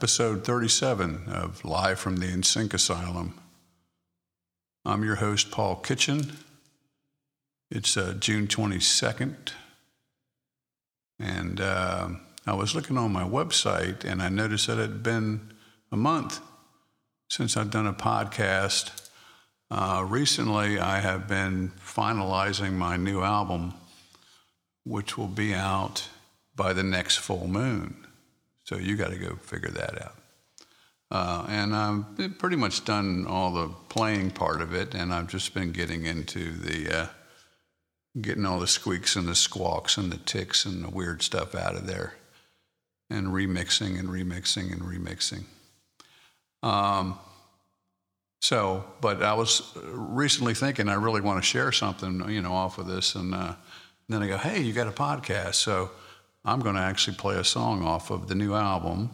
episode 37 of Live from the InSync Asylum. I'm your host, Paul Kitchen. It's uh, June 22nd, and uh, I was looking on my website and I noticed that it had been a month since I've done a podcast. Uh, recently, I have been finalizing my new album, which will be out by the next full moon. So you got to go figure that out. Uh, and I've pretty much done all the playing part of it, and I've just been getting into the uh, getting all the squeaks and the squawks and the ticks and the weird stuff out of there, and remixing and remixing and remixing. Um, so, but I was recently thinking I really want to share something, you know, off of this, and uh, then I go, hey, you got a podcast, so I'm going to actually play a song off of the new album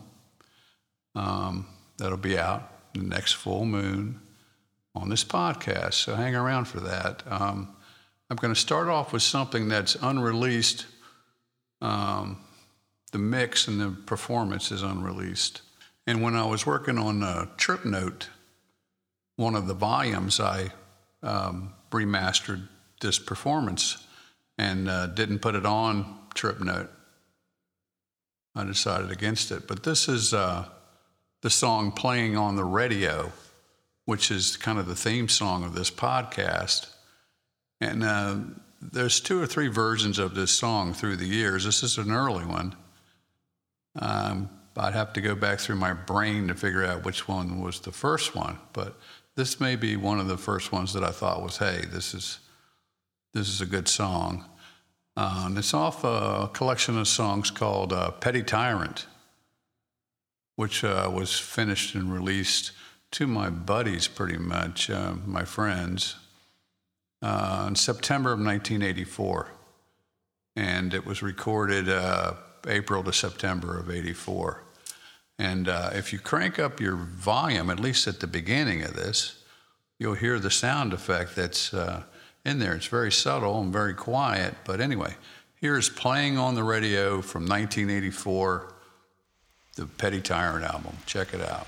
um, that'll be out the next full moon on this podcast. So hang around for that. Um, I'm going to start off with something that's unreleased. Um, the mix and the performance is unreleased. And when I was working on uh, Trip Note, one of the volumes, I um, remastered this performance and uh, didn't put it on Trip Note. I decided against it. But this is uh, the song playing on the radio, which is kind of the theme song of this podcast. And uh, there's two or three versions of this song through the years. This is an early one. Um, I'd have to go back through my brain to figure out which one was the first one, but this may be one of the first ones that I thought was, hey, this is this is a good song. Uh, it's off a collection of songs called uh, Petty Tyrant, which uh, was finished and released to my buddies, pretty much, uh, my friends, uh, in September of 1984. And it was recorded uh, April to September of 84. And if you crank up your volume, at least at the beginning of this, you'll hear the sound effect that's in there. It's very subtle and very quiet. But anyway, here's playing on the radio from 1984, the Petty Tyrant album. Check it out.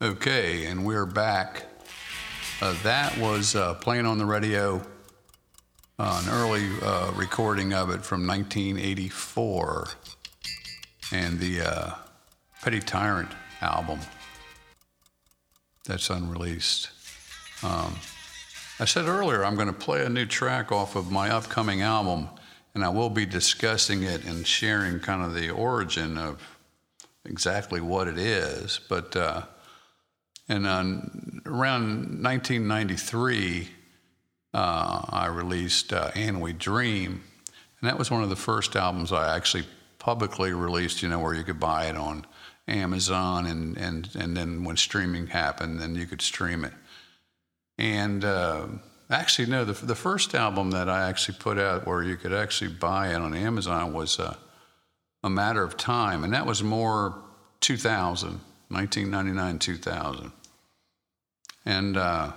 Okay, and we're back. Uh, that was uh, playing on the radio, uh, an early uh, recording of it from 1984, and the uh, Petty Tyrant album that's unreleased. Um, I said earlier I'm going to play a new track off of my upcoming album, and I will be discussing it and sharing kind of the origin of exactly what it is. But uh, and on, around 1993, uh, I released uh, And We Dream, and that was one of the first albums I actually publicly released. You know, where you could buy it on Amazon, and and and then when streaming happened, then you could stream it. And uh, actually, no, the, the first album that I actually put out where you could actually buy it on Amazon was uh, A Matter of Time, and that was more 2000, 1999, 2000. And uh,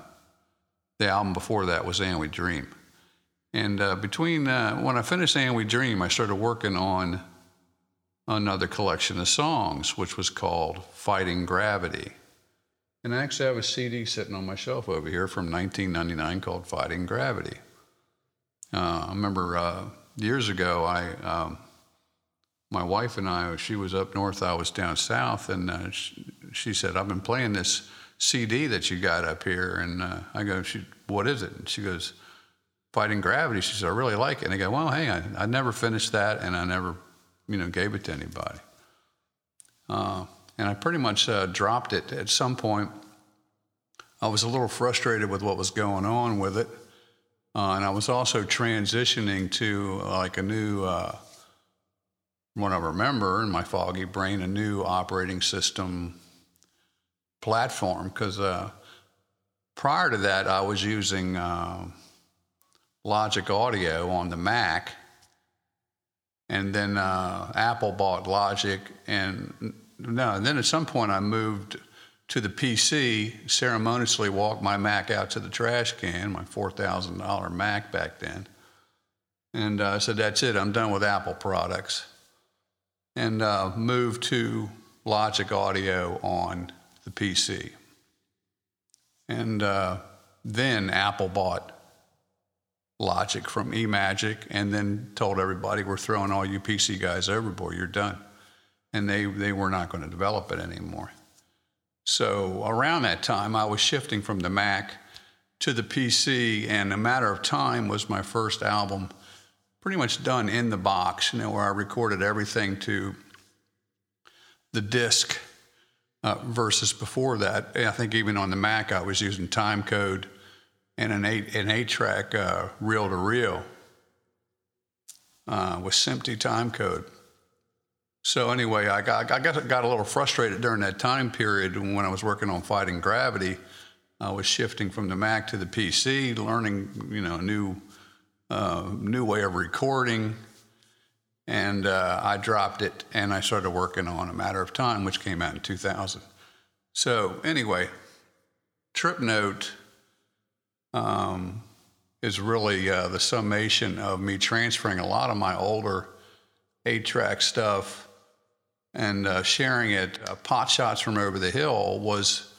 the album before that was And We Dream. And uh, between uh, when I finished And We Dream, I started working on another collection of songs, which was called Fighting Gravity. And I actually have a CD sitting on my shelf over here from 1999 called Fighting Gravity. Uh, I remember uh, years ago, I, um, my wife and I, she was up north, I was down south, and uh, she, she, said, I've been playing this CD that you got up here. And uh, I go, she, what is it? And she goes, Fighting Gravity. She said, I really like it. And I go, well, hey, I, I never finished that, and I never, you know, gave it to anybody. Uh, and I pretty much uh, dropped it at some point. I was a little frustrated with what was going on with it, uh, and I was also transitioning to uh, like a new, uh, what I remember in my foggy brain, a new operating system platform. Because uh, prior to that, I was using uh, Logic Audio on the Mac, and then Apple bought Logic and no, and then at some point I moved to the PC, ceremoniously walked my Mac out to the trash can, my $4,000 Mac back then. And uh, I said, that's it, I'm done with Apple products. And uh, moved to Logic Audio on the PC. And uh, then Apple bought Logic from eMagic and then told everybody, we're throwing all you PC guys overboard, you're done and they, they were not going to develop it anymore. So around that time, I was shifting from the Mac to the PC, and A Matter of Time was my first album, pretty much done in the box, you know, where I recorded everything to the disc uh, versus before that. I think even on the Mac, I was using time code and an eight, an eight track uh, reel to reel uh, with SMPTE time code. So anyway, I got, I got, got a little frustrated during that time period when I was working on Fighting Gravity. I was shifting from the Mac to the PC, learning, you know, a new, uh, new way of recording. And uh, I dropped it and I started working on A Matter of Time, which came out in 2000. So anyway, Trip Note um, is really uh, the summation of me transferring a lot of my older eight track stuff and uh, sharing it. Uh, Pot Shots from Over the Hill was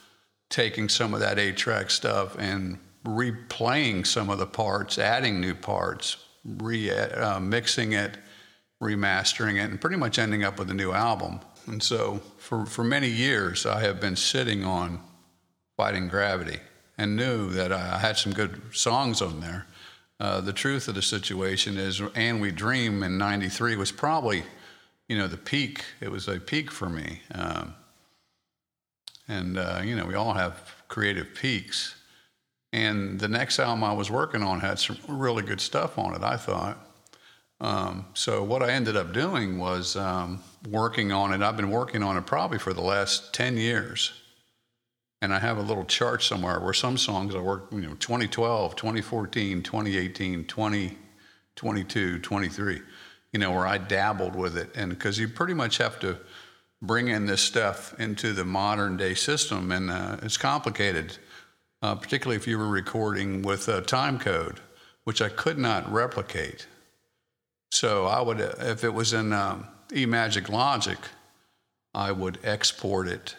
taking some of that eight track stuff and replaying some of the parts, adding new parts, re uh, mixing it, remastering it, and pretty much ending up with a new album. And so for, for many years, I have been sitting on Fighting Gravity and knew that I had some good songs on there. Uh, the truth of the situation is, And We Dream in 93 was probably you know, the peak, it was a peak for me. Um, and, uh, you know, we all have creative peaks. And the next album I was working on had some really good stuff on it, I thought. Um, so what I ended up doing was um, working on it. I've been working on it probably for the last 10 years. And I have a little chart somewhere where some songs I worked, you know, 2012, 2014, 2018, 2022, 23 you know, where I dabbled with it. And because you pretty much have to bring in this stuff into the modern day system, and uh, it's complicated, uh, particularly if you were recording with a time code, which I could not replicate. So I would, if it was in um, eMagic Logic, I would export it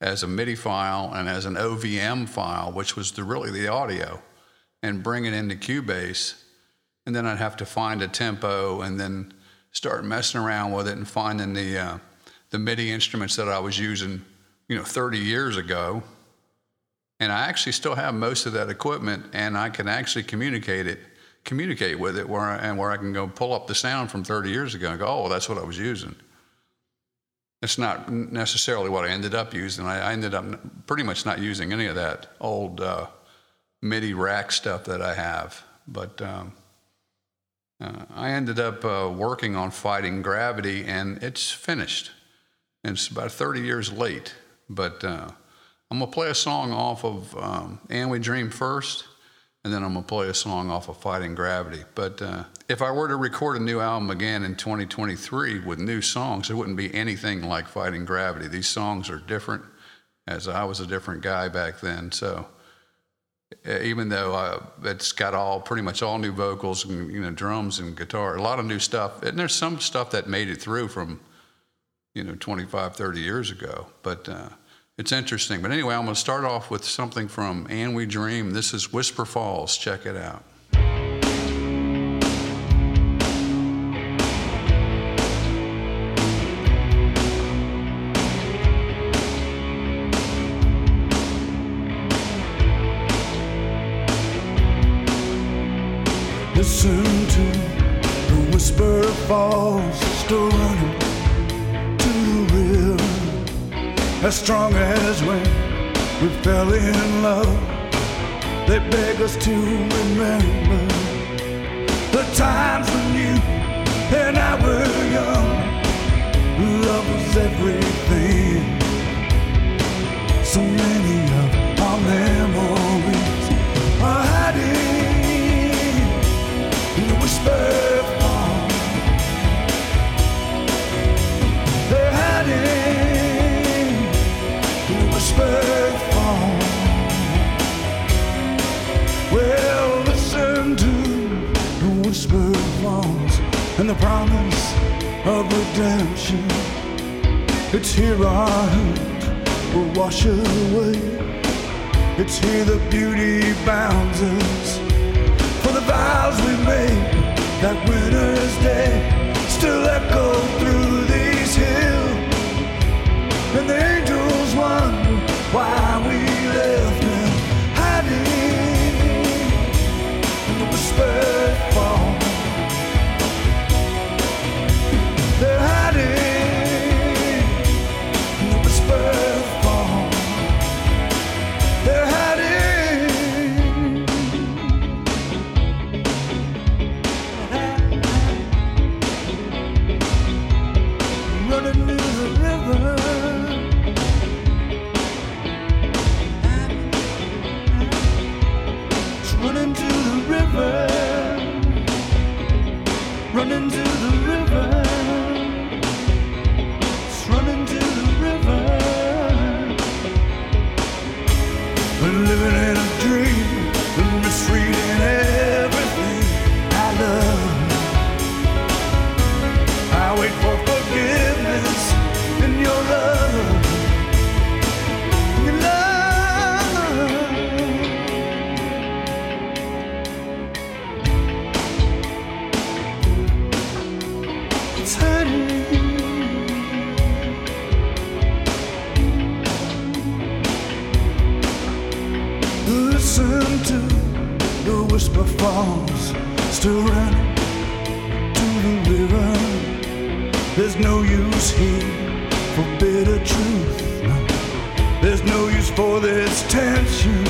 as a MIDI file and as an OMF file, which was the, really the audio, and bring it into Cubase. And then I'd have to find a tempo and then start messing around with it and finding the, uh, the MIDI instruments that I was using, you know, 30 years ago. And I actually still have most of that equipment and I can actually communicate it, communicate with it where I, and where I can go pull up the sound from 30 years ago and go, oh, that's what I was using. It's not necessarily what I ended up using. I, I ended up pretty much not using any of that old uh, MIDI rack stuff that I have. But um, uh, I ended up uh, working on Fighting Gravity, and it's finished. It's about 30 years late. But uh, I'm going to play a song off of um, And We Dream first and then I'm gonna play a song off of Fighting Gravity. But uh, if I were to record a new album again in 2023 with new songs, it wouldn't be anything like Fighting Gravity. These songs are different, as I was a different guy back then. So even though uh, it's got all pretty much all new vocals and you know drums and guitar, a lot of new stuff, and there's some stuff that made it through from you know 25, 30 years ago, but. Uh, it's interesting. But anyway, I'm going to start off with something from And We Dream. This is Whisper Falls. Check it out. Listen to the whisper falls, still running as strong as when we fell in love. They beg us to remember the times when you and I were young. Love was everything. So many of our memories and the promise of redemption. It's here our hurt will wash away. It's here the beauty bounds us. For the vows we made that winter's day still echo through these hills. And the angels wonder why Listen to the whisper falls, still running to the river. There's no use here for bitter truth. No. There's no use for this tension.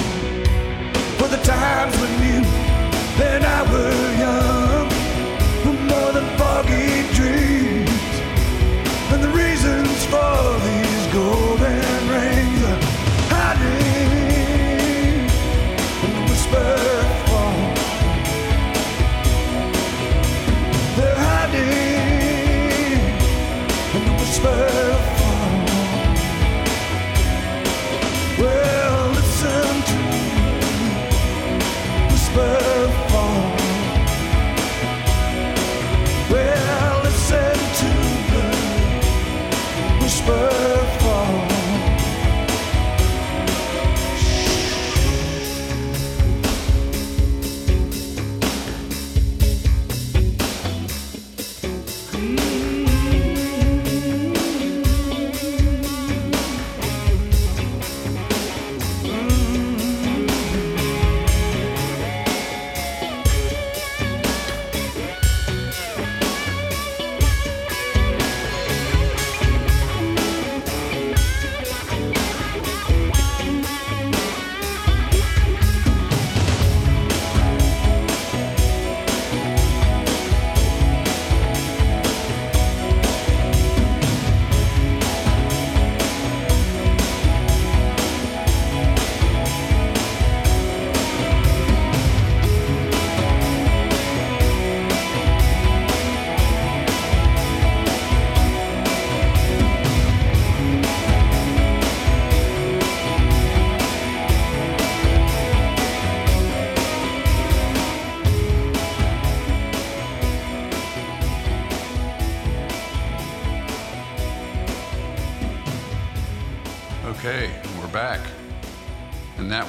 For the times when you and I were young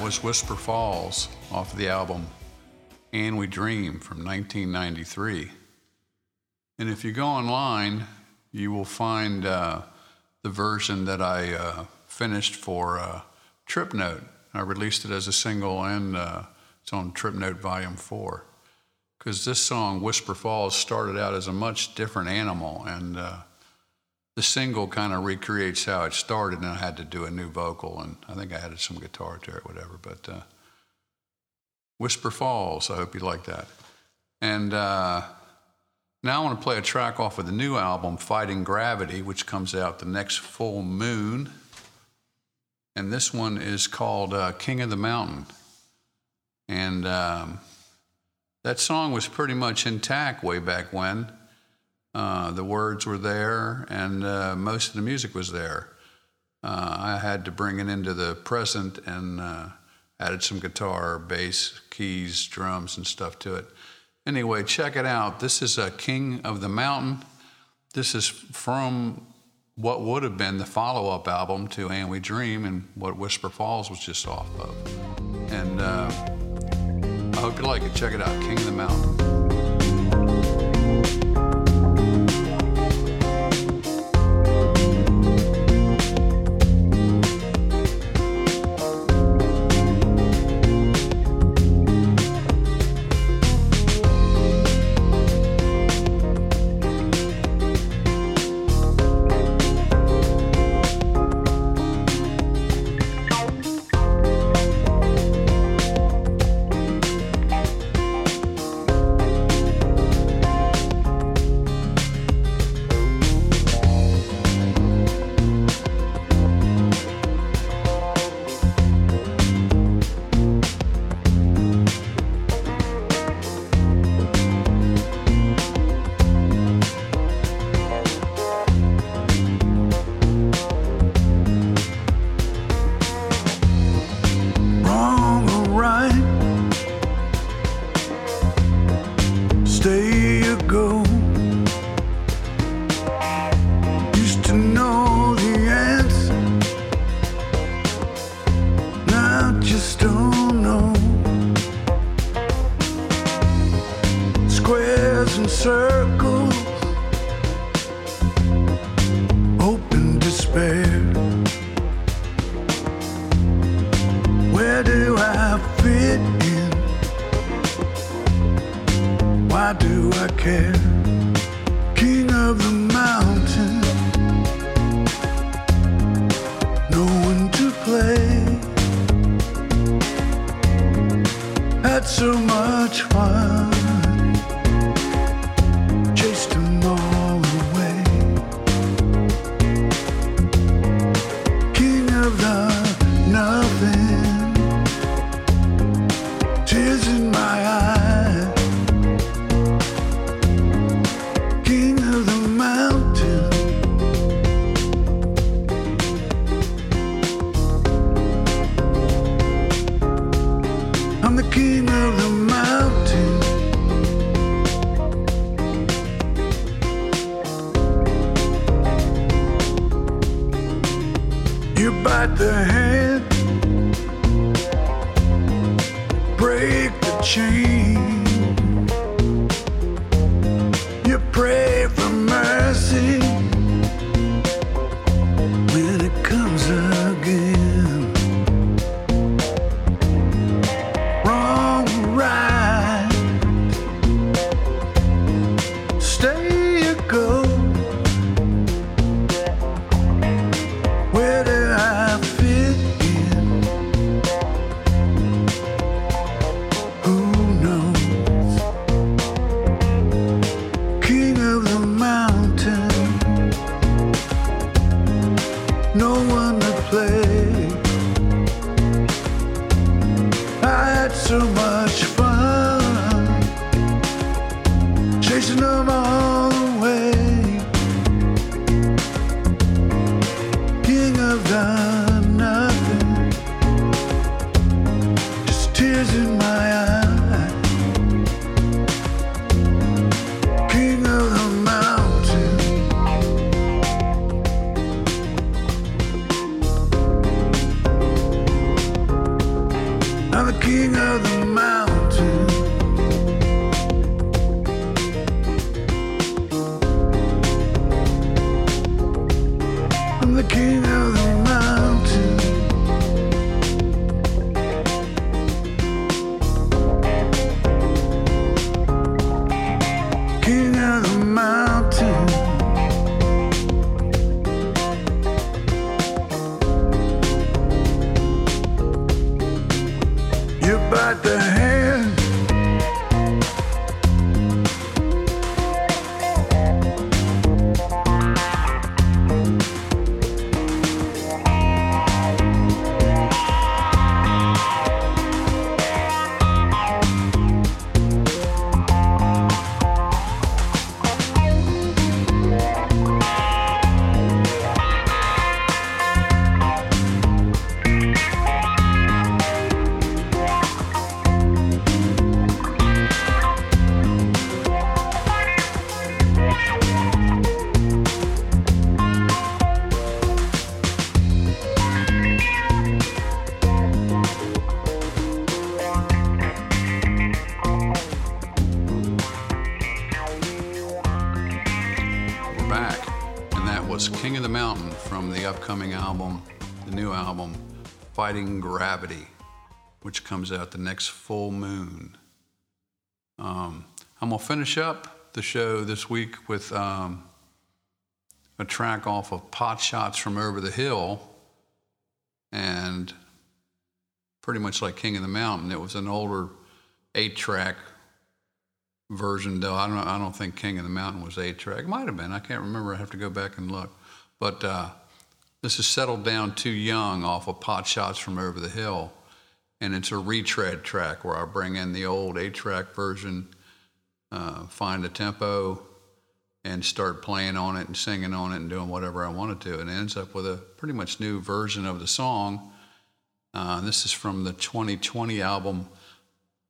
was Whisper Falls off the album And We Dream from 1993. And if you go online, you will find uh, the version that I uh, finished for uh, Trip Note. I released it as a single and uh, it's on Trip Note Volume 4. Because this song, Whisper Falls, started out as a much different animal. And uh, the single kind of recreates how it started, and I had to do a new vocal, and I think I added some guitar to it, whatever. But uh, Whisper Falls, I hope you like that. And uh, now I want to play a track off of the new album, Fighting Gravity, which comes out the next full moon. And this one is called uh, King of the Mountain. And um, that song was pretty much intact way back when. Uh, the words were there, and uh, most of the music was there. Uh, I had to bring it into the present and uh, added some guitar, bass, keys, drums, and stuff to it. Anyway, check it out. This is a King of the Mountain. This is from what would have been the follow up album to And We Dream and what Whisper Falls was just off of. And uh, I hope you like it. Check it out King of the Mountain. too much. Fighting Gravity, which comes out the next full moon. Um, I'm gonna finish up the show this week with um, a track off of Pot Shots from Over the Hill, and pretty much like King of the Mountain, it was an older eight-track version though. I don't I don't think King of the Mountain was eight track. It might have been. I can't remember. I have to go back and look. But uh, this is settled down too young off of Pot Shots from Over the Hill, and it's a retread track where I bring in the old eight track version, uh, find a tempo, and start playing on it and singing on it and doing whatever I wanted to. And it ends up with a pretty much new version of the song. Uh, this is from the 2020 album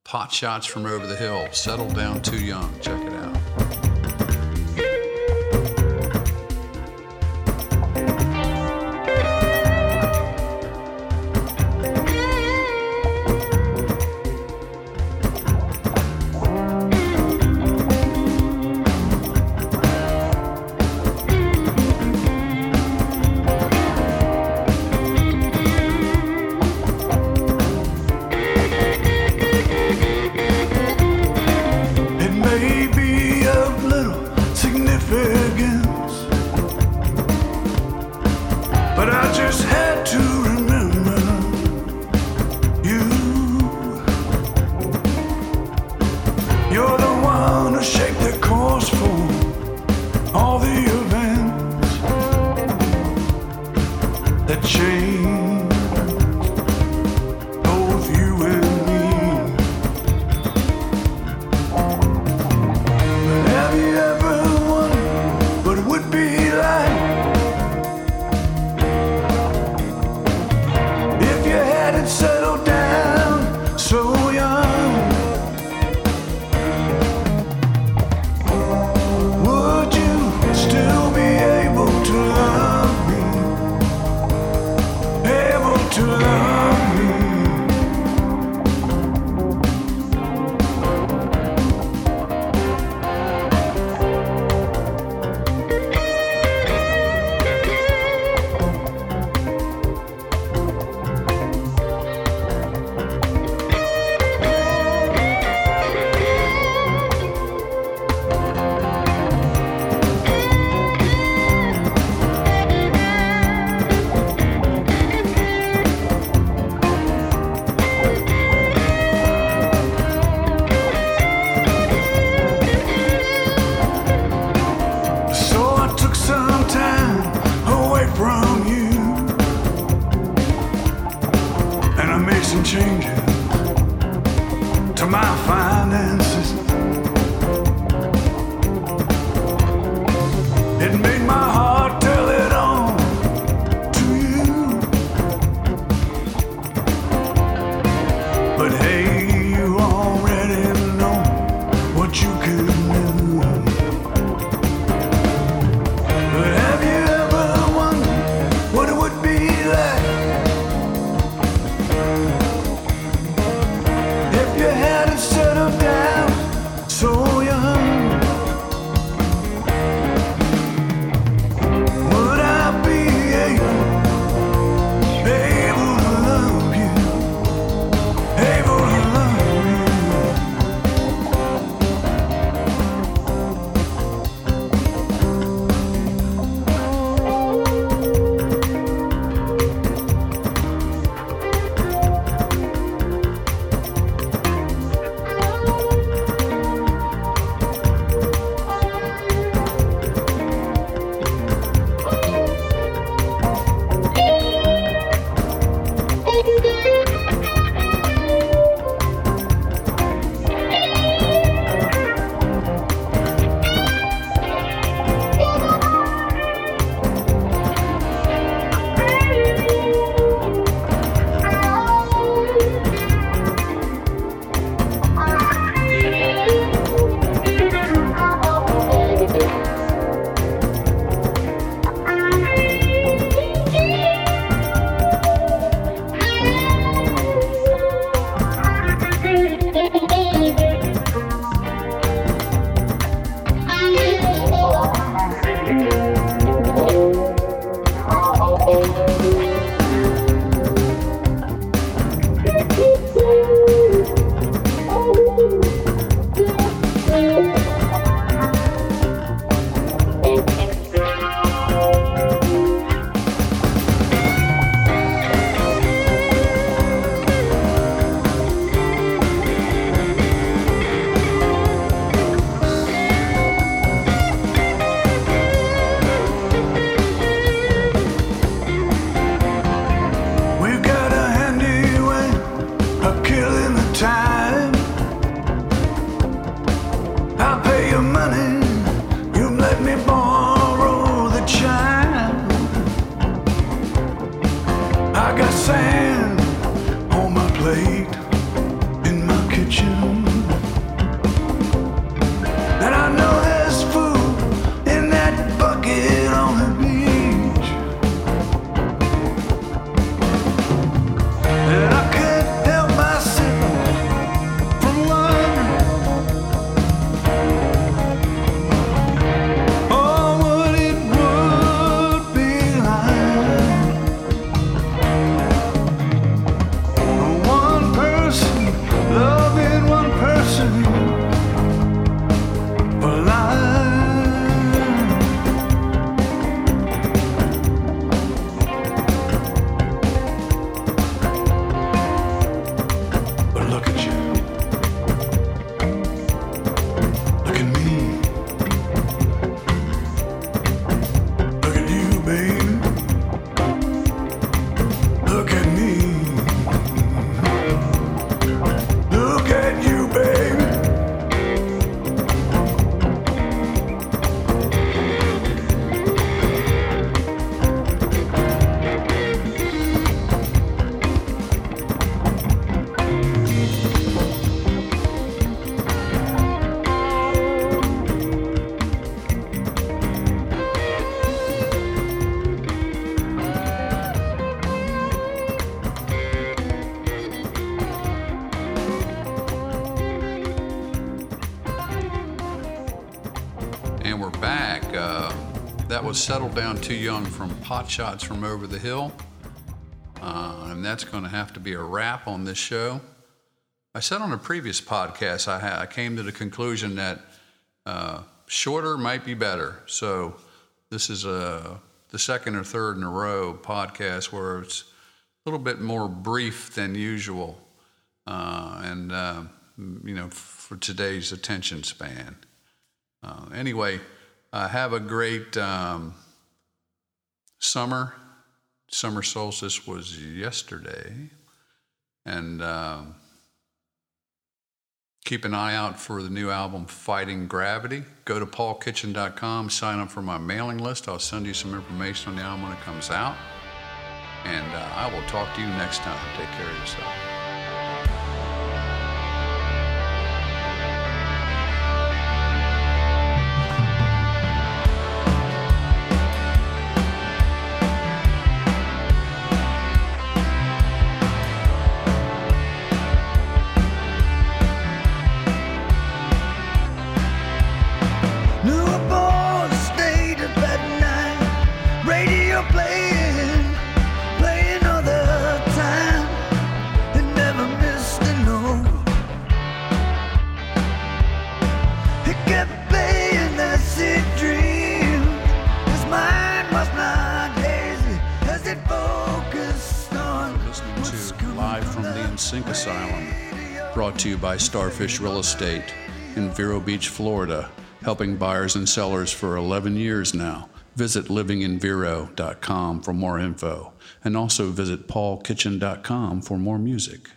Pot Shots from Over the Hill, Settled Down Too Young. Check it out. Was Settled Down Too Young from Pot Shots from Over the Hill. Uh, and that's going to have to be a wrap on this show. I said on a previous podcast, I, ha- I came to the conclusion that uh, shorter might be better. So this is uh, the second or third in a row podcast where it's a little bit more brief than usual. Uh, and, uh, you know, for today's attention span. Uh, anyway, uh, have a great um, summer. Summer solstice was yesterday. And um, keep an eye out for the new album, Fighting Gravity. Go to paulkitchen.com, sign up for my mailing list. I'll send you some information on the album when it comes out. And uh, I will talk to you next time. Take care of yourself. By Starfish Real Estate in Vero Beach, Florida, helping buyers and sellers for 11 years now. Visit livinginvero.com for more info. and also visit paulkitchen.com for more music.